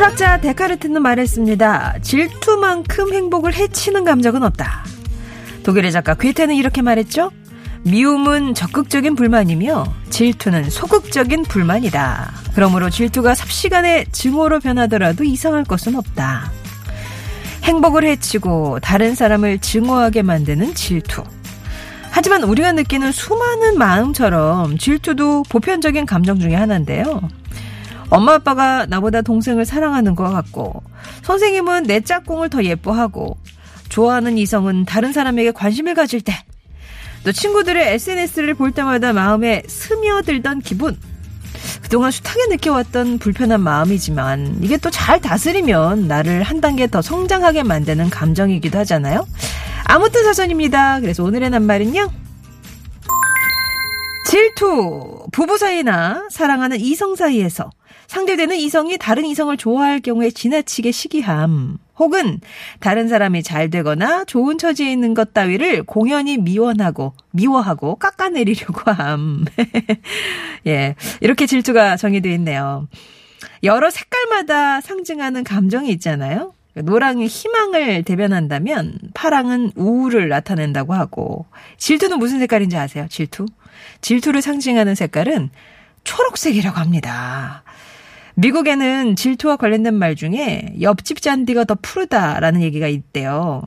철학자 데카르트는 말했습니다. 질투만큼 행복을 해치는 감정은 없다. 독일의 작가 괴테는 이렇게 말했죠. 미움은 적극적인 불만이며 질투는 소극적인 불만이다. 그러므로 질투가 삽시간에 증오로 변하더라도 이상할 것은 없다. 행복을 해치고 다른 사람을 증오하게 만드는 질투. 하지만 우리가 느끼는 수많은 마음처럼 질투도 보편적인 감정 중의 하나인데요. 엄마 아빠가 나보다 동생을 사랑하는 것 같고 선생님은 내 짝꿍을 더 예뻐하고 좋아하는 이성은 다른 사람에게 관심을 가질 때 또 친구들의 SNS를 볼 때마다 마음에 스며들던 기분 그동안 숱하게 느껴왔던 불편한 마음이지만 이게 또 잘 다스리면 나를 한 단계 더 성장하게 만드는 감정이기도 하잖아요. 아무튼 사전입니다. 그래서 오늘의 낱말은요. 질투. 부부 사이나 사랑하는 이성 사이에서 상대되는 이성이 다른 이성을 좋아할 경우에 지나치게 시기함. 혹은 다른 사람이 잘 되거나 좋은 처지에 있는 것 따위를 공연히 미워하고 미워하고 깎아내리려고 함. 예. 이렇게 질투가 정의되어 있네요. 여러 색깔마다 상징하는 감정이 있잖아요. 노랑이 희망을 대변한다면 파랑은 우울을 나타낸다고 하고 질투는 무슨 색깔인지 아세요? 질투? 질투를 상징하는 색깔은 초록색이라고 합니다. 미국에는 질투와 관련된 말 중에 옆집 잔디가 더 푸르다라는 얘기가 있대요.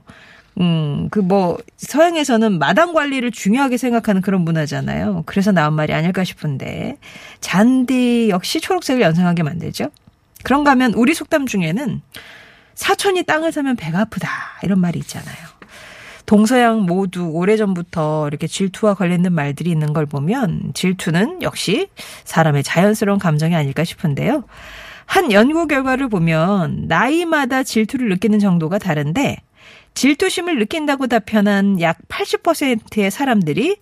음, 그 뭐, 서양에서는 마당 관리를 중요하게 생각하는 그런 문화잖아요. 그래서 나온 말이 아닐까 싶은데, 잔디 역시 초록색을 연상하게 만들죠? 그런가 하면 우리 속담 중에는 사촌이 땅을 사면 배가 아프다. 이런 말이 있잖아요. 동서양 모두 오래전부터 이렇게 질투와 관련된 말들이 있는 걸 보면 질투는 역시 사람의 자연스러운 감정이 아닐까 싶은데요. 한 연구 결과를 보면 나이마다 질투를 느끼는 정도가 다른데 질투심을 느낀다고 답변한 약 80%의 사람들이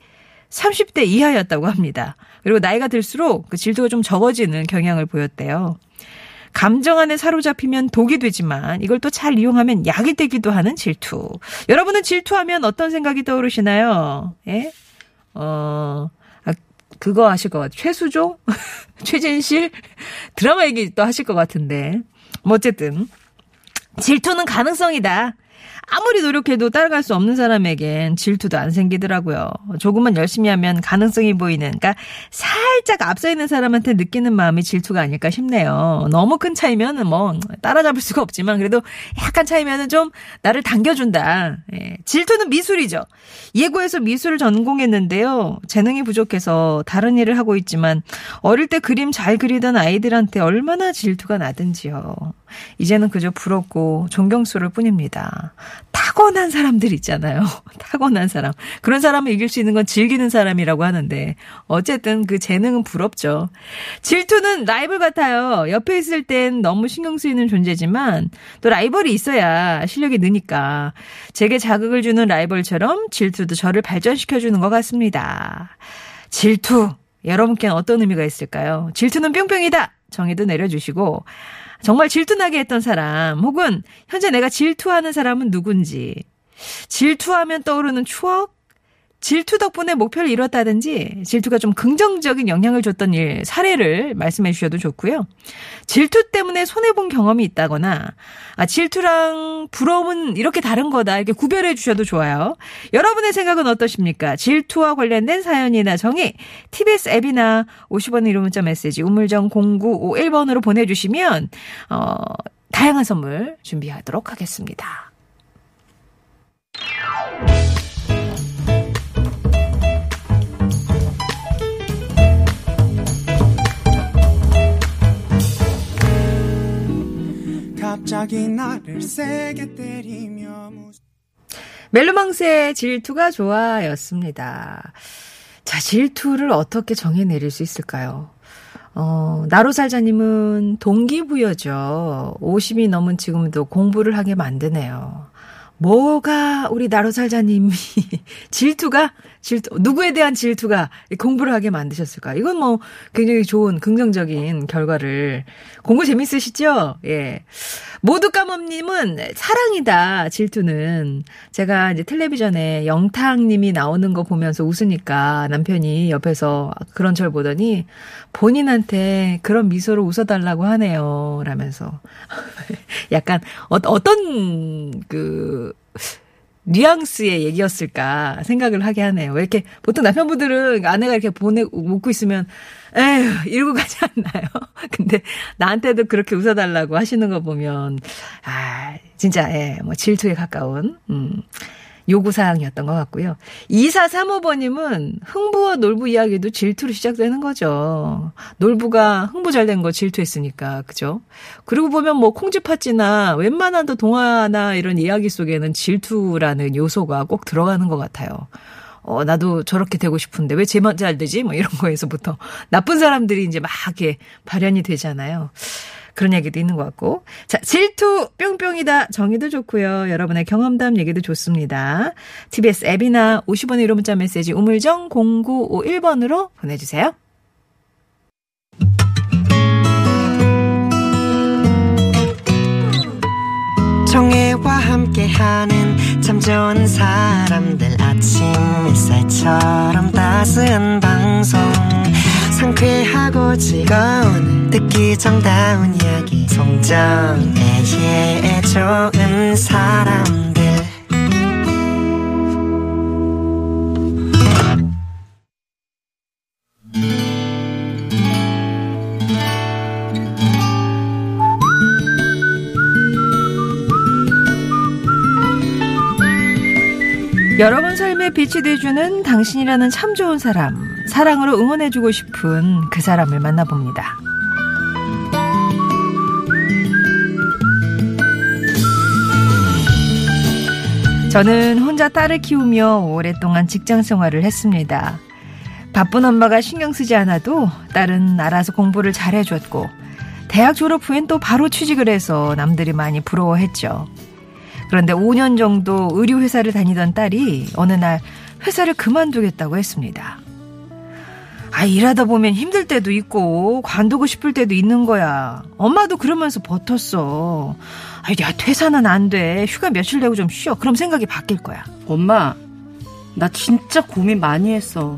30대 이하였다고 합니다. 그리고 나이가 들수록 그 질투가 좀 적어지는 경향을 보였대요. 감정 안에 사로잡히면 독이 되지만 이걸 또 잘 이용하면 약이 되기도 하는 질투. 여러분은 질투하면 어떤 생각이 떠오르시나요? 예? 어, 아, 그거 하실 것 같아요. 최수종? 최진실? 드라마 얘기 또 하실 것 같은데. 뭐 어쨌든. 질투는 가능성이다. 아무리 노력해도 따라갈 수 없는 사람에겐 질투도 안 생기더라고요. 조금만 열심히 하면 가능성이 보이는, 그러니까 살짝 앞서 있는 사람한테 느끼는 마음이 질투가 아닐까 싶네요. 너무 큰 차이면은 뭐 따라잡을 수가 없지만 그래도 약간 차이면은 좀 나를 당겨준다. 예. 질투는 미술이죠. 예고에서 미술을 전공했는데요. 재능이 부족해서 다른 일을 하고 있지만 어릴 때 그림 잘 그리던 아이들한테 얼마나 질투가 나든지요. 이제는 그저 부럽고 존경스러울 뿐입니다. 타고난 사람들 있잖아요. 타고난 사람. 그런 사람을 이길 수 있는 건 즐기는 사람이라고 하는데 어쨌든 그 재능은 부럽죠. 질투는 라이벌 같아요. 옆에 있을 땐 너무 신경 쓰이는 존재지만 또 라이벌이 있어야 실력이 느니까 제게 자극을 주는 라이벌처럼 질투도 저를 발전시켜 주는 것 같습니다. 질투. 여러분께는 어떤 의미가 있을까요? 질투는 뿅뿅이다. 정의도 내려주시고 정말 질투나게 했던 사람 혹은 현재 내가 질투하는 사람은 누군지. 질투하면 떠오르는 추억 질투 덕분에 목표를 이뤘다든지 질투가 좀 긍정적인 영향을 줬던 일 사례를 말씀해 주셔도 좋고요. 질투 때문에 손해 본 경험이 있다거나 아 질투랑 부러움은 이렇게 다른 거다 이렇게 구별해 주셔도 좋아요. 여러분의 생각은 어떠십니까? 질투와 관련된 사연이나 정의 TBS 앱이나 50원 1호 문자 메시지 우물정 0951번으로 보내 주시면 어 다양한 선물 준비하도록 하겠습니다. 갑자기 나를 세게 때리며 멜로망스의 질투가 좋아였습니다. 자, 질투를 어떻게 정해내릴 수 있을까요? 어, 나로살자님은 동기부여죠. 50이 넘은 지금도 공부를 하게 만드네요. 뭐가 우리 나로 살자님이 질투가 질투 누구에 대한 질투가 공부를 하게 만드셨을까? 이건 뭐 굉장히 좋은 긍정적인 결과를 공부 재밌으시죠? 예. 모두 까멈님은 사랑이다 질투는 제가 이제 텔레비전에 영탁님이 나오는 거 보면서 웃으니까 남편이 옆에서 그런 절 보더니 본인한테 그런 미소를 웃어달라고 하네요. 라면서 약간 어, 어떤 그 뉘앙스의 얘기였을까 생각을 하게 하네요. 왜 이렇게 보통 남편분들은 아내가 이렇게 보내 웃고 있으면 에휴 이러고 가지 않나요? 근데 나한테도 그렇게 웃어달라고 하시는 거 보면 아 진짜 예뭐 질투에 가까운 음. 요구사항이었던 것 같고요. 2435번님은 흥부와 놀부 이야기도 질투로 시작되는 거죠. 놀부가 흥부 잘 된 거 질투했으니까, 그죠? 그리고 보면 뭐 콩쥐팥쥐나 웬만한 또 동화나 이런 이야기 속에는 질투라는 요소가 꼭 들어가는 것 같아요. 어, 나도 저렇게 되고 싶은데 왜 쟤만 잘 되지? 뭐 이런 거에서부터 나쁜 사람들이 이제 막 이렇게 발현이 되잖아요. 그런 얘기도 있는 것 같고. 자, 질투 뿅뿅이다. 정의도 좋고요. 여러분의 경험담 얘기도 좋습니다. TBS 앱이나 50원의 1호 문자 메시지 우물정 0951번으로 보내주세요. 정혜와 함께하는 참 좋은 사람들 아침 햇살처럼 따스한 방송 상쾌하고 즐거운 듣기 정다운 이야기. 송정애의 좋은 사람들. 여러분 삶에 빛이 돼주는 당신이라는 참 좋은 사람, 사랑으로 응원해주고 싶은 그 사람을 만나봅니다. 저는 혼자 딸을 키우며 오랫동안 직장 생활을 했습니다. 바쁜 엄마가 신경 쓰지 않아도 딸은 알아서 공부를 잘해줬고, 대학 졸업 후엔 또 바로 취직을 해서 남들이 많이 부러워했죠. 그런데 5년 정도 의류회사를 다니던 딸이 어느 날 회사를 그만두겠다고 했습니다. 아, 일하다 보면 힘들 때도 있고, 관두고 싶을 때도 있는 거야. 엄마도 그러면서 버텼어. 아, 야, 퇴사는 안 돼. 휴가 며칠 내고 좀 쉬어. 그럼 생각이 바뀔 거야. 엄마, 나 진짜 고민 많이 했어.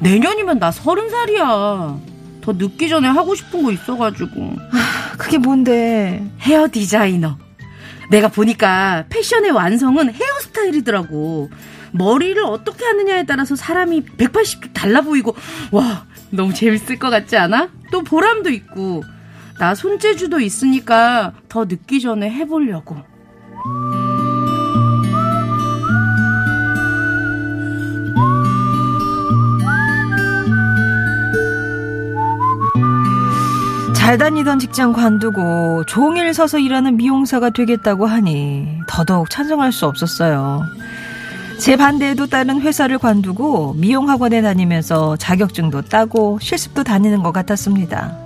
내년이면 나 서른 살이야. 더 늦기 전에 하고 싶은 거 있어가지고. 아, 그게 뭔데? 헤어 디자이너. 내가 보니까 패션의 완성은 헤어스타일이더라고. 머리를 어떻게 하느냐에 따라서 사람이 180도 달라 보이고, 와, 너무 재밌을 것 같지 않아? 또 보람도 있고. 나 손재주도 있으니까 더 늦기 전에 해보려고. 잘 다니던 직장 관두고 종일 서서 일하는 미용사가 되겠다고 하니 더더욱 찬성할 수 없었어요. 제 반대에도 다른 회사를 관두고 미용학원에 다니면서 자격증도 따고 실습도 다니는 것 같았습니다.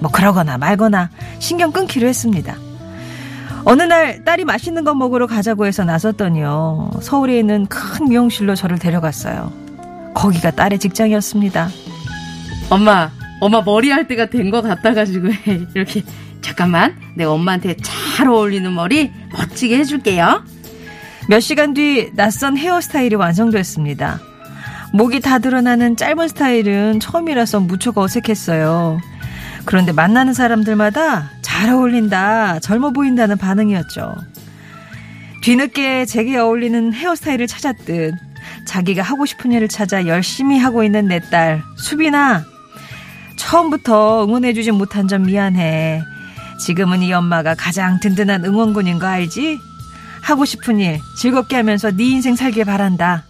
뭐 그러거나 말거나 신경 끊기로 했습니다. 어느 날 딸이 맛있는 거 먹으러 가자고 해서 나섰더니요. 서울에 있는 큰 미용실로 저를 데려갔어요. 거기가 딸의 직장이었습니다. 엄마, 엄마 머리 할 때가 된 것 같아가지고 이렇게 잠깐만 내가 엄마한테 잘 어울리는 머리 멋지게 해줄게요. 몇 시간 뒤 낯선 헤어스타일이 완성됐습니다. 목이 다 드러나는 짧은 스타일은 처음이라서 무척 어색했어요. 그런데 만나는 사람들마다 잘 어울린다, 젊어 보인다는 반응이었죠. 뒤늦게 제게 어울리는 헤어스타일을 찾았듯 자기가 하고 싶은 일을 찾아 열심히 하고 있는 내 딸, 수빈아. 처음부터 응원해주지 못한 점 미안해. 지금은 이 엄마가 가장 든든한 응원군인 거 알지? 하고 싶은 일 즐겁게 하면서 네 인생 살길 바란다.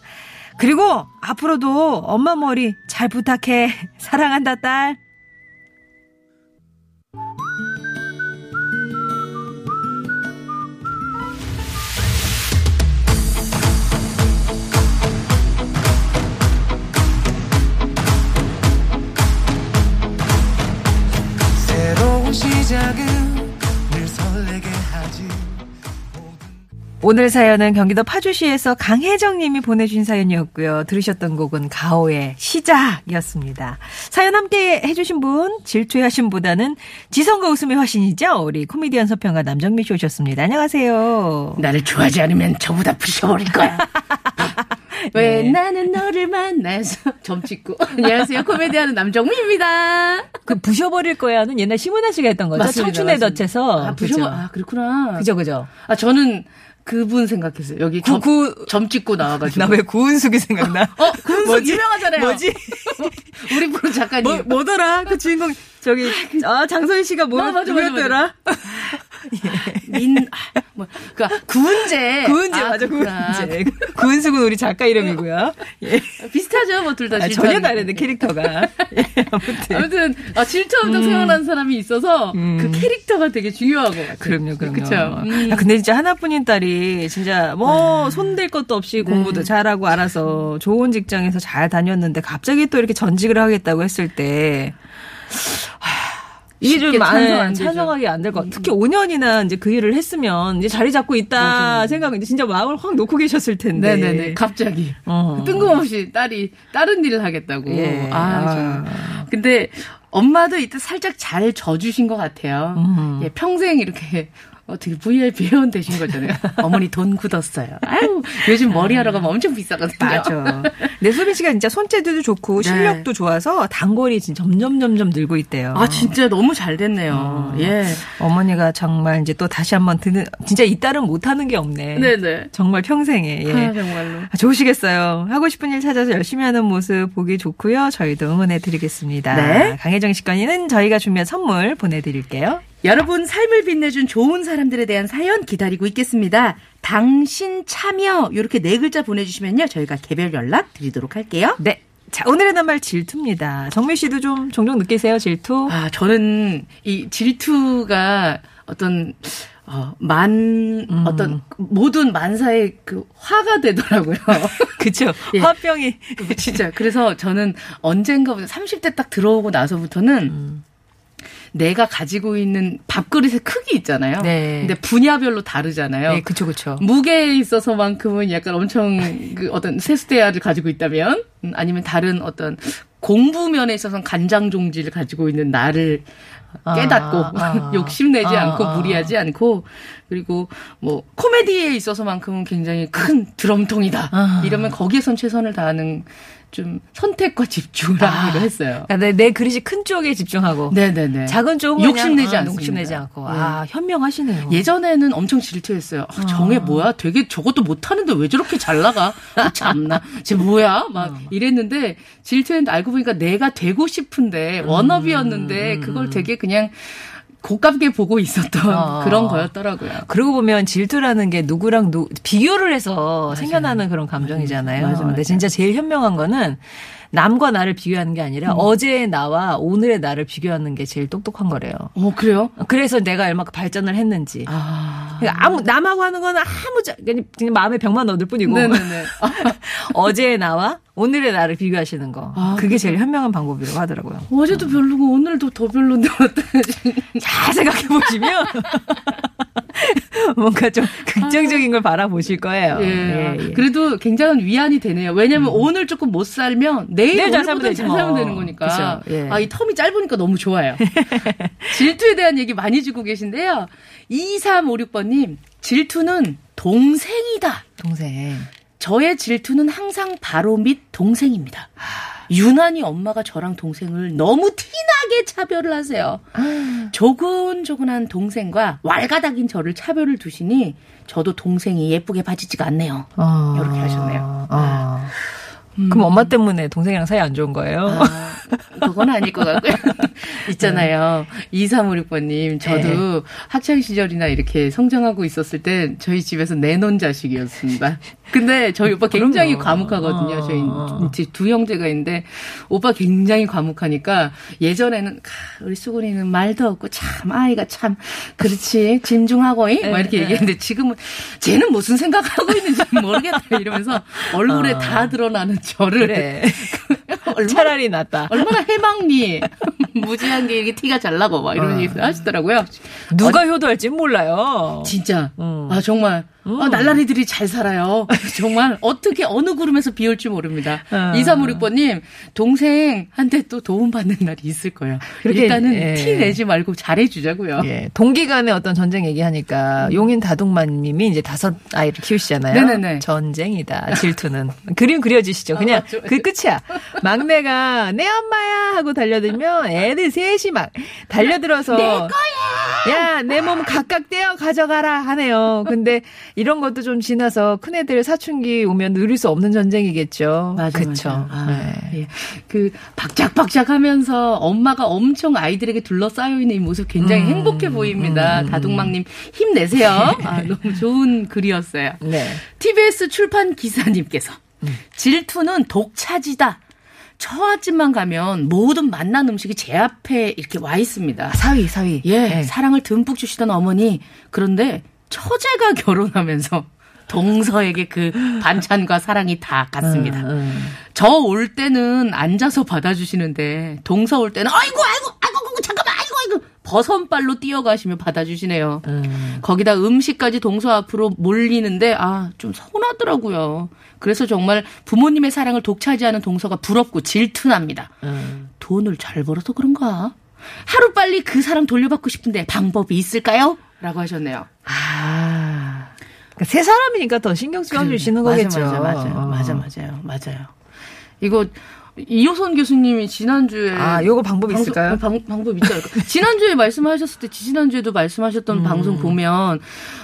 그리고 앞으로도 엄마 머리 잘 부탁해. 사랑한다, 딸. 오늘 사연은 경기도 파주시에서 강혜정 님이 보내주신 사연이었고요. 들으셨던 곡은 가오의 시작이었습니다. 사연 함께 해주신 분, 질투의 하심보다는 지성과 웃음의 화신이죠. 우리 코미디언 서평가 남정미 씨 오셨습니다. 안녕하세요. 나를 좋아하지 않으면 전부 다 부셔버릴 거야. 왜 네. 나는 너를 만나서 점 찍고 안녕하세요 코미디하는 남정미입니다. 그 부셔버릴 거야는 옛날 심은하 씨가 했던 거죠. 맞습니다, 청춘의 맞습니다. 덫에서. 아 부셔 그죠? 아 그렇구나. 그죠, 그죠. 아 저는 그분 생각했어요. 여기 구- 점, 구- 점 찍고 나와가지고. 나 왜 구은숙이 생각나? 어, 구은숙 유명하잖아요. 뭐지? 우리 프로 작가님. 뭐, 뭐더라? 그 주인공, 저기, 아, 장소희 씨가 뭐, 아, 맞아, 맞아, 누구였더라? 민, 아, 뭐, 그니까, 구은재. 구은재, 아, 맞아, 그렇구나. 구은재. 구은숙은 우리 작가 이름이고요. 예. 비슷하죠, 뭐, 둘 다. 아, 전혀 다른데, 캐릭터가. 예, 아무튼. 아무튼, 아, 질투함정 생각나는 사람이 있어서, 음. 그 캐릭터가 되게 같아요. 그럼요, 그럼요. 그쵸. 음. 아, 근데 진짜 하나뿐인 딸이 진짜 뭐 손댈 것도 없이 공부도 잘하고 알아서 좋은 직장에서 잘 다녔는데 갑자기 또 이렇게 전직을 하겠다고 했을 때 하, 이게 좀 찬성 아, 되죠. 찬성하기 안 될 것 같아요. 특히 5년이나 이제 그 일을 했으면 이제 자리 잡고 있다. 생각은 이제 진짜 마음을 확 놓고 계셨을 텐데. 네네네. 갑자기. 어. 뜬금없이 딸이 다른 일을 하겠다고. 예. 아, 좀. 근데 엄마도 이때 살짝 잘 져주신 것 같아요. 음. 예, 평생 이렇게 어떻게 VIP 회원 되신 거잖아요. 어머니 돈 굳었어요. 아유, 요즘 머리 하러 가면 엄청 비싸거든요. 맞아. 내 소빈 씨가 진짜 손재주도 좋고 네. 실력도 좋아서 단골이 진짜 점점 점점 늘고 있대요. 아, 진짜 너무 잘 됐네요. 예. 어머니가 정말 이제 또 다시 한번 드는 진짜 이 딸은 못 하는 게 없네. 네 네. 정말 평생에 예. 아, 정말로. 아, 좋으시겠어요. 하고 싶은 일 찾아서 열심히 하는 모습 보기 좋고요. 저희도 응원해 드리겠습니다. 네. 강혜정 씨건이는 저희가 준비한 선물 보내 드릴게요. 여러분 삶을 빛내준 좋은 사람들에 대한 사연 기다리고 있겠습니다. 당신 참여 이렇게 네 글자 보내주시면요 저희가 개별 연락 드리도록 할게요. 네. 자, 오늘의 낱말 질투입니다. 정미 씨도 좀 종종 느끼세요, 질투? 아 저는 이 질투가 어떤 어, 만 어떤 모든 만사의 그 화가 되더라고요. 그쵸. 예. 화병이. 진짜 그래서 저는 언젠가부터 30대 딱 들어오고 나서부터는 내가 가지고 있는 밥그릇의 크기 있잖아요. 네. 근데 분야별로 다르잖아요. 네, 그쵸, 그쵸. 무게에 있어서만큼은 약간 엄청 그 어떤 세수대야를 가지고 있다면 음, 아니면 다른 어떤 공부 면에 있어서는 간장 종지를 가지고 있는 나를 깨닫고 아, 아. 욕심내지 아, 않고 아. 무리하지 않고 그리고 뭐 코미디에 있어서만큼은 굉장히 큰 드럼통이다 아. 이러면 거기에선 최선을 다하는 좀 선택과 집중을 하기로 했어요. 그러니까 내, 내 그릇이 큰 쪽에 집중하고. 네네네. 작은 쪽은 욕심내지 그냥, 아, 않습니다. 욕심내지 않고. 네. 아, 현명하시네요. 예전에는 엄청 질투했어요. 아, 정혜 뭐야? 되게 저것도 못하는데 왜 저렇게 잘 나가? 아, 참나. 쟤 뭐야? 막 이랬는데 질투했는데 알고 보니까 내가 되고 싶은데 워너비였는데 그걸 되게 그냥 고깝게 보고 있었던 어. 그런 거였더라고요. 그러고 보면 질투라는 게 누구랑 누, 비교를 해서 생겨나는 그런 감정이잖아요. 맞아, 맞아. 근데 진짜 제일 현명한 거는 남과 나를 비교하는 게 아니라 어제의 나와 오늘의 나를 비교하는 게 제일 똑똑한 거래요. 어, 그래요? 그래서 내가 얼마큼 발전을 했는지. 아. 그러니까 아무 남하고 하는 거는 아무 자- 그냥 그냥 마음에 병만 얻을 뿐이고 네네네. 어제의 나와 오늘의 나를 비교하시는 거 아, 그게 제일 현명한 방법이라고 하더라고요. 어제도 별로고 오늘도 더 별론데 어떡하지? 잘 생각해 보시면 뭔가 좀 긍정적인 걸 바라보실 거예요. 예. 예, 예. 그래도 굉장한 위안이 되네요. 왜냐면 오늘 조금 못 살면 내일 내일 잘 살면 잘 뭐. 살면 되는 거니까. 예. 아, 이 텀이 짧으니까 너무 좋아요. 질투에 대한 얘기 많이 주고 계신데요. 2356번님, 질투는 동생이다. 동생. 저의 질투는 항상 바로 밑 동생입니다. 유난히 엄마가 저랑 동생을 너무 티나게 차별을 하세요. 조근조근한 동생과 왈가닥인 저를 차별을 두시니 저도 동생이 예쁘게 봐지지가 않네요. 어. 이렇게 하셨네요. 어. 그럼 엄마 때문에 동생이랑 사이 안 좋은 거예요? 아, 그건 아닐 것 같고요. 있잖아요. 2356번님, 저도 학창 시절이나 이렇게 성장하고 있었을 때 저희 집에서 내놓은 자식이었습니다. 근데 저희 오빠 굉장히 그럼요. 과묵하거든요. 어. 저희 이제 두 형제가 있는데 오빠 굉장히 과묵하니까 예전에는 카, 우리 수근이는 말도 없고 참 아이가 참 그렇지 진중하고 이? 막 이렇게 얘기했는데 지금은 쟤는 무슨 생각하고 있는지 모르겠다 이러면서 얼굴에 어. 다 드러나는 저를 그래. 얼마나 차라리 낫다. 얼마나 해맑니 무지한 게 이렇게 티가 잘 나고 막 이런 어. 얘기 하시더라고요. 누가 효도할지 몰라요. 진짜 음. 아 정말 어, 날라리들이 잘 살아요. 정말 어떻게 어느 구름에서 비 올지 모릅니다. 어. 2356번님 동생한테 또 도움받는 날이 있을 거예요. 그렇게, 일단은 예. 티 내지 말고 잘해주자고요. 예, 동기 간의 어떤 전쟁 얘기하니까 용인 다둥만 님이 이제 다섯 아이를 키우시잖아요. 네네네. 전쟁이다, 질투는. 그림 그려지시죠. 그냥 맞죠. 그 끝이야. 막내가 내 엄마야 하고 달려들면 애들 셋이 막 달려들어서 내 거야! 야, 내 몸 각각 떼어 가져가라 하네요. 근데 이런 것도 좀 지나서 큰애들 사춘기 오면 누릴 수 없는 전쟁이겠죠. 맞아, 그쵸. 맞아. 아, 네. 예. 그 박작박작 하면서 엄마가 엄청 아이들에게 둘러싸여 있는 이 모습 굉장히 음, 행복해 보입니다. 음, 음. 다둥막님 힘내세요. 아, 너무 좋은 글이었어요. 네. TBS 출판 기사님께서 음. 질투는 독차지다. 처갓집만 가면 모든 맛난 음식이 제 앞에 이렇게 와 있습니다. 사위, 사위. 예, 네. 사랑을 듬뿍 주시던 어머니. 그런데 처제가 결혼하면서 동서에게 그 반찬과 사랑이 다 갔습니다. 음, 음. 저올 때는 앉아서 받아주시는데 동서 올 때는 아이고 아이고 버선발로 뛰어가시며 받아주시네요. 음. 거기다 음식까지 동서 앞으로 몰리는데 아 좀 서운하더라고요. 그래서 정말 부모님의 사랑을 독차지하는 동서가 부럽고 질투납니다. 음. 돈을 잘 벌어서 그런가? 하루 빨리 그 사람 돌려받고 싶은데 방법이 있을까요? 라고 하셨네요. 아. 그러니까 세 사람이니까 더 신경 써주시는 거겠죠. 맞아, 맞아, 어. 맞아, 맞아요, 맞아요. 이거 이호선 교수님이 지난주에 아, 요거 방법 방송- 있을까요? 방, 방법 있지 않을까? 지난주에 말씀하셨을 때, 지난주에도 말씀하셨던 음. 방송 보면,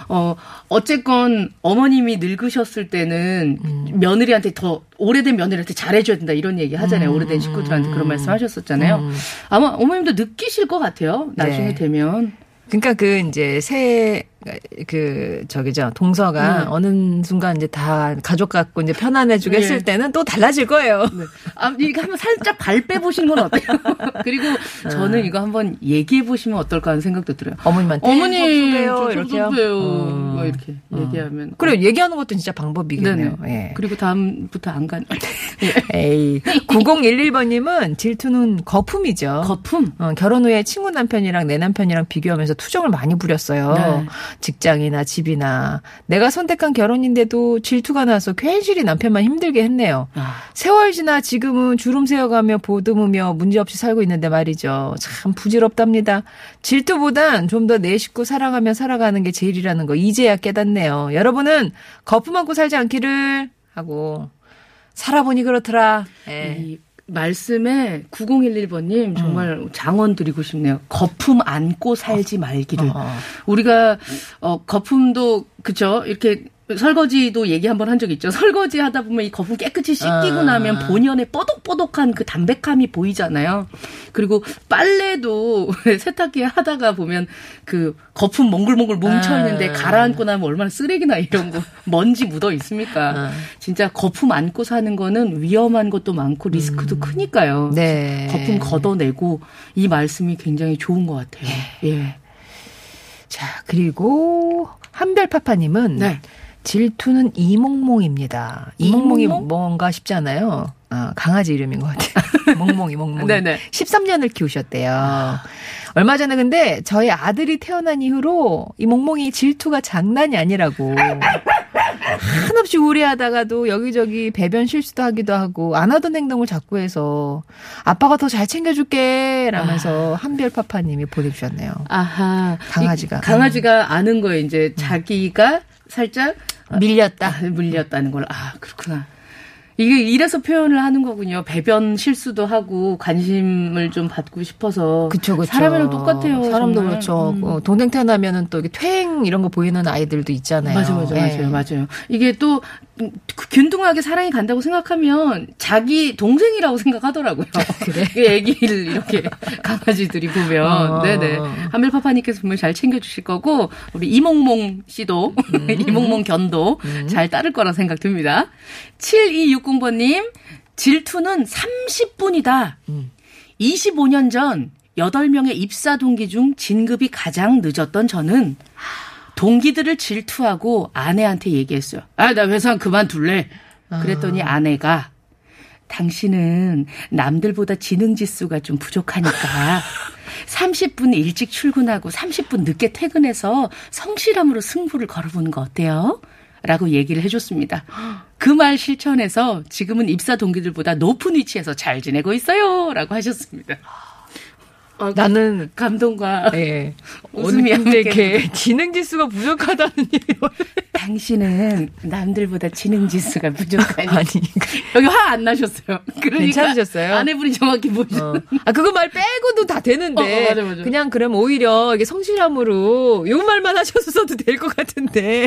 어, 어쨌건 어머님이 늙으셨을 때는 음. 며느리한테 더, 오래된 며느리한테 잘해줘야 된다 이런 얘기 하잖아요. 오래된 식구들한테 그런 말씀 하셨었잖아요. 음. 아마 어머님도 느끼실 것 같아요. 나중에 네. 되면. 그러니까 그 이제 새그 저기죠 동서가 음. 어느 순간 이제 다 가족 같고 이제 편안해지고 예. 했을 때는 또 달라질 거예요. 네. 아, 이거 한번 살짝 발 빼보시는 건 어때요? 그리고 저는 이거 한번 얘기해 보시면 어떨까 하는 생각도 들어요. 어머님한테 어머니, 저 이렇게요. 어. 뭐 이렇게 얘기하면. 그래 얘기하는 것도 진짜 방법이겠네요. 예. 그리고 다음부터 안 간. 에이 9011번님은 질투는 거품이죠. 거품. 어, 결혼 후에 친구 남편이랑 내 남편이랑 비교하면서 투정을 많이 부렸어요. 네. 직장이나 집이나 내가 선택한 결혼인데도 질투가 나서 괜시리 남편만 힘들게 했네요. 아, 세월 지나 지금은 주름 세어가며 보듬으며 문제없이 살고 있는데 말이죠. 참 부질없답니다. 질투보단 좀 더 내 식구 사랑하며 살아가는 게 제일이라는 거 이제야 깨닫네요. 여러분은 거품 안고 살지 않기를 하고 살아보니 그렇더라. 예. 이 말씀에 9011번님 정말 장원 드리고 싶네요. 거품 안고 살지 말기를. 어. 우리가 어 거품도 그쵸 이렇게 설거지도 얘기 한번 한 적 있죠. 설거지 하다 보면 이 거품 깨끗이 씻기고 아. 나면 본연의 뽀독뽀독한 그 담백함이 보이잖아요. 그리고 빨래도 세탁기 하다가 보면 그 거품 몽글몽글 뭉쳐 있는데 아. 가라앉고 나면 얼마나 쓰레기나 이런 거 먼지 묻어 있습니까? 아. 진짜 거품 안고 사는 거는 위험한 것도 많고 리스크도 크니까요. 네. 거품 걷어내고 이 말씀이 굉장히 좋은 것 같아요. 예. 자, 그리고 한별파파님은 네. 질투는 이몽몽입니다. 이몽몽이 이몽몽? 뭔가 싶지 않아요? 아, 강아지 이름인 것 같아요. 몽몽이, 몽몽이. 네네. 13년을 키우셨대요. 얼마 전에 근데 저희 아들이 태어난 이후로 이 몽몽이 질투가 장난이 아니라고. 한없이 우울해하다가도 여기저기 배변 실수도 하기도 하고 안 하던 행동을 자꾸 해서 아빠가 더 잘 챙겨줄게 라면서 한별파파님이 보내주셨네요. 아하. 강아지가. 이 강아지가 아는 거예요. 이제 자기가 살짝 밀렸다. 아, 물렸다는 걸. 아, 그렇구나. 이게 이래서 표현을 하는 거군요. 배변 실수도 하고 관심을 좀 받고 싶어서. 그쵸, 그쵸. 사람이랑 똑같아요. 사람도 정말. 그렇죠. 음. 어, 동생 태어나면은 또 이게 퇴행 이런 거 보이는 아이들도 있잖아요. 맞아, 맞아, 예. 맞아요, 맞아요. 이게 또 균등하게 사랑이 간다고 생각하면 자기 동생이라고 생각하더라고요. 그래? 그 애기를 이렇게 강아지들이 보면, 어. 네네. 하멜파파님께서 분명히 잘 챙겨주실 거고 우리 이몽몽 씨도 음. 이몽몽 견도 잘 따를 거라 생각 듭니다. 7260번님 질투는 30분이다. 음. 25년 전 8명의 입사 동기 중 진급이 가장 늦었던 저는 동기들을 질투하고 아내한테 얘기했어요. 아, 나 회사 그만둘래. 그랬더니 아내가 당신은 남들보다 지능 지수가 좀 부족하니까 30분 일찍 출근하고 30분 늦게 퇴근해서 성실함으로 승부를 걸어보는 거 어때요? 라고 얘기를 해줬습니다. 그 말 실천해서 지금은 입사 동기들보다 높은 위치에서 잘 지내고 있어요. 라고 하셨습니다. 어, 나는 감동과 예. 웃음이 함께. 지능 지수가 부족하다는 얘기 당신은 남들보다 지능 지수가 부족하니 아니. 여기 화 안 나셨어요. 그러니까 괜찮으셨어요? 아내분이 정확히 보셨. 어. 아 그거 말 빼고도 다 되는데 어, 어, 맞아, 맞아. 그냥 그럼 오히려 이게 성실함으로 요 말만 하셨어도 될 것 같은데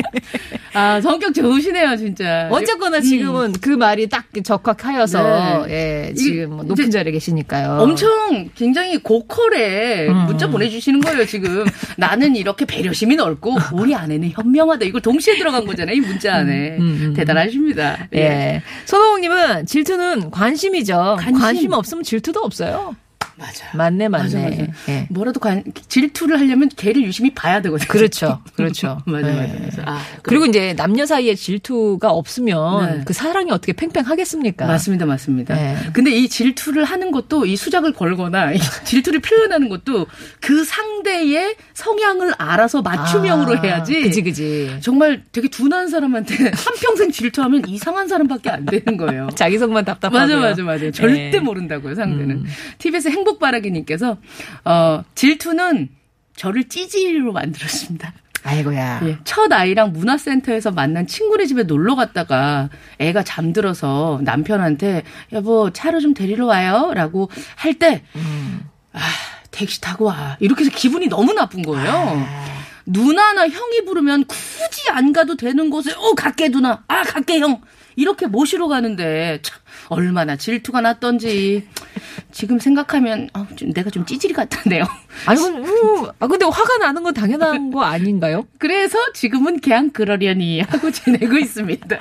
아 성격 좋으시네요 진짜. 어쨌거나 음. 지금은 그 말이 딱 적합하여서 네. 예 지금 뭐 높은 자리에 계시니까요. 엄청 굉장히 고퀄 에 음. 문자 보내주시는 거예요, 지금. 나는 이렇게 배려심이 넓고, 우리 아내는 현명하다. 이걸 동시에 들어간 거잖아요, 이 문자 안에. 음, 음. 대단하십니다. 예. 예. 손호공님은 질투는 관심이죠. 관심. 관심. 없으면 질투도 없어요. 맞아. 맞네, 맞네. 맞아, 맞아. 예. 뭐라도 관, 질투를 하려면 걔를 유심히 봐야 되거든요. 그렇죠, 그렇죠. 맞아, 예. 맞아, 맞아. 아, 그리고 이제 남녀 사이에 질투가 없으면 네. 그 사랑이 어떻게 팽팽하겠습니까? 맞습니다, 맞습니다. 네. 근데 이 질투를 하는 것도 이 수작을 걸거나 이 질투를 표현하는 것도 그 상대의 성향을 알아서 맞춤형으로 아, 해야지. 그지, 그지. 정말 되게 둔한 사람한테 한평생 질투하면 이상한 사람밖에 안 되는 거예요. 자기 속만 답답하고. 맞아, 맞아, 맞아. 절대 네. 모른다고요, 상대는. 음. TBS 행 복바라기님께서, 어, 질투는 저를 찌질이로 만들었습니다. 아이고야. 예, 첫 아이랑 문화센터에서 만난 친구네 집에 놀러 갔다가 애가 잠들어서 남편한테 여보 차로 좀 데리러 와요 라고 할때 음. 아, 택시 타고 와 이렇게 해서 기분이 너무 나쁜 거예요. 누나나 형이 부르면 굳이 안 가도 되는 곳에 어 갈게 누나 아 갈게 형 이렇게 모시러 가는데 참 얼마나 질투가 났던지 지금 생각하면 어, 좀 내가 좀 찌질이 같았네요. 아니, 음, 아, 근데 화가 나는 건 당연한 거 아닌가요? 그래서 지금은 그냥 그러려니 하고 지내고 있습니다.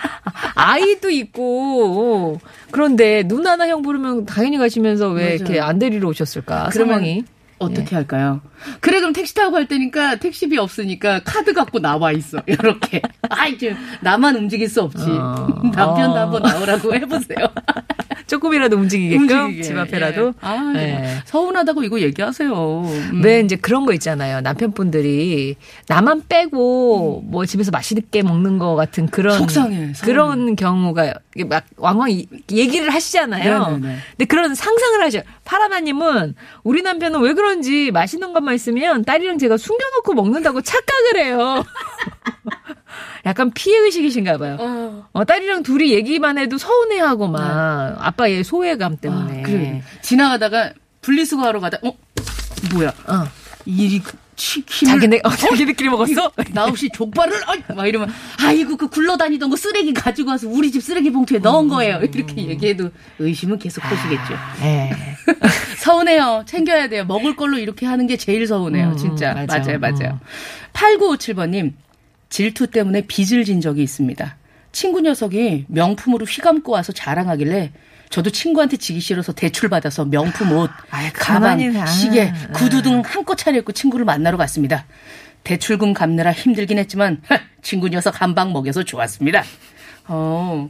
아이도 있고, 그런데 누나나 형 부르면 당연히 가시면서 왜 맞아요. 이렇게 안 데리러 오셨을까? 그러면 상황이. 어떻게 할까요? 그래 그럼 택시 타고 갈 때니까 택시비 없으니까 카드 갖고 나와 있어 이렇게. 아이 좀 나만 움직일 수 없지. 어. 남편도 어. 한번 나오라고 해보세요. 조금이라도 움직이게끔 움직이게. 집 앞에라도. 예. 아 예. 서운하다고 이거 얘기하세요. 음. 왜 이제 그런 거 있잖아요. 남편분들이 나만 빼고 뭐 집에서 맛있게 먹는 거 같은 그런 속상해. 그런 경우가 막 왕왕 이- 얘기를 하시잖아요. 네네네. 근데 그런 상상을 하죠. 파라마님은 우리 남편은 왜 그런 지 맛있는 것만 있으면 딸이랑 제가 숨겨놓고 먹는다고 착각을 해요. 약간 피해 의식이신가 봐요. 어. 어, 딸이랑 둘이 얘기만 해도 서운해하고 막 아빠의 소외감 때문에. 아, 그래. 지나가다가 분리수거하러 가다 어 뭐야 어. 이 치킨을 자기네 어, 자기네끼리 먹었어? 나 없이 족발을 아이, 막 이러면 아이고 그 굴러다니던 거 쓰레기 가지고 와서 우리 집 쓰레기 봉투에 넣은 거예요. 이렇게 얘기해도 의심은 계속 하시겠죠. 예. 서운해요. 챙겨야 돼요. 먹을 걸로 이렇게 하는 게 제일 서운해요. 음, 진짜. 맞아. 맞아요 맞아요. 8957번님 질투 때문에 빚을 진 적이 있습니다. 친구 녀석이 명품으로 휘감고 와서 자랑하길래 저도 친구한테 지기 싫어서 대출 받아서 명품 옷, 아이, 가방, 가만히 가. 시계, 아. 구두 등 한껏 차려입고 친구를 만나러 갔습니다. 대출금 갚느라 힘들긴 했지만 친구 녀석 한방 먹여서 좋았습니다. 어.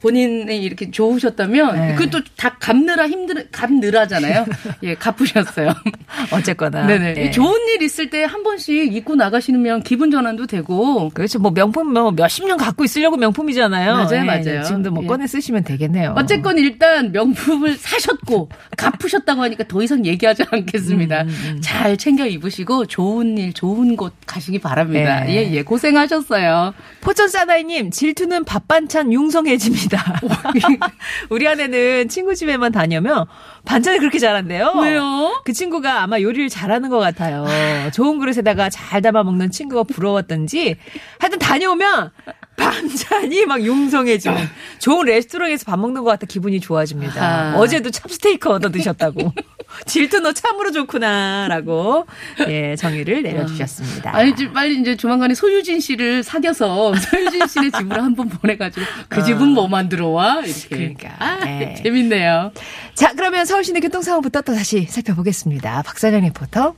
본인이 이렇게 좋으셨다면 네. 그것도 다 갚느라 힘들 갚느라잖아요. 예, 갚으셨어요. 어쨌거나. 네네. 예. 좋은 일 있을 때 한 번씩 입고 나가시면 기분 전환도 되고 그렇죠. 뭐 명품 뭐 몇십 년 갖고 있으려고 명품이잖아요. 맞아요, 예, 맞아요. 지금도 뭐 예. 꺼내 쓰시면 되겠네요. 어쨌건 일단 명품을 사셨고 갚으셨다고 하니까 더 이상 얘기하지 않겠습니다. 음, 잘 챙겨 입으시고 좋은 일, 좋은 곳 가시기 바랍니다. 네. 예, 예. 고생하셨어요. 포천 사나이님 질투는 밥 반찬 융성해 집니다. 우리 아내는 친구 집에만 다녀면 반찬을 그렇게 잘한대요. 왜요? 그 친구가 아마 요리를 잘하는 것 같아요. 좋은 그릇에다가 잘 담아 먹는 친구가 부러웠던지 하여튼 다녀오면 반찬이 막 융성해지는 좋은 레스토랑에서 밥 먹는 것 같아 기분이 좋아집니다. 아하. 어제도 찹스테이크 얻어 드셨다고. 질투 너 참으로 좋구나라고 예 정의를 내려주셨습니다. 아니, 이제 빨리 이제 조만간에 소유진 씨를 사귀어서 소유진 씨네 집으로 한번 보내가지고 그 집은 뭐 만들어 와? 이렇게. 그러니까. 아, 네. 재밌네요. 자, 그러면 서울시내 교통 상황부터 또 다시 살펴보겠습니다. 박사장 리포터.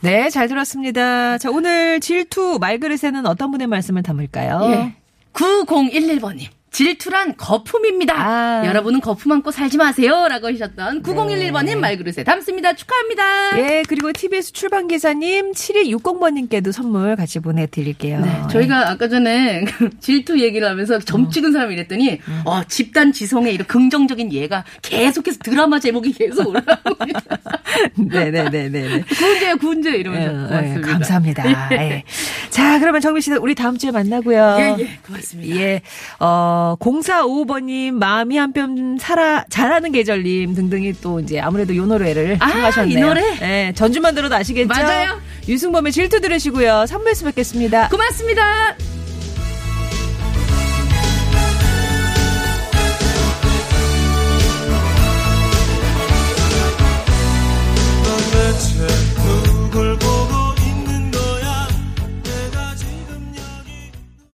네, 잘 들었습니다. 자, 오늘 질투 말그릇에는 어떤 분의 말씀을 담을까요? 예. 9011번님. 질투란 거품입니다. 아. 여러분은 거품 안고 살지 마세요. 라고 하셨던 9011번님 말그릇에 담습니다. 축하합니다. 예, 그리고 TBS 출판 기사님 7260번님께도 선물 같이 보내드릴게요. 네, 저희가 아까 전에 그 질투 얘기를 하면서 점 찍은 사람이 이랬더니 어, 집단 지성의 이런 긍정적인 예가 계속해서 드라마 제목이 계속 올라오고 네네네네. 구은재야 구은재 이러면서 예, 예. 감사합니다. 예. 자, 그러면 정민 씨, 우리 다음 주에 만나고요. 예, 예, 고맙습니다. 예, 어, 공사 5번님 마음이 한편 살아, 잘하는 계절님 등등이 또 이제 아무래도 요 노래를 아, 청하셨네요. 이 노래? 네, 전주만 들어도 아시겠죠? 맞아요. 유승범의 질투 들으시고요. 3부에서 뵙겠습니다. 고맙습니다. 멈춰.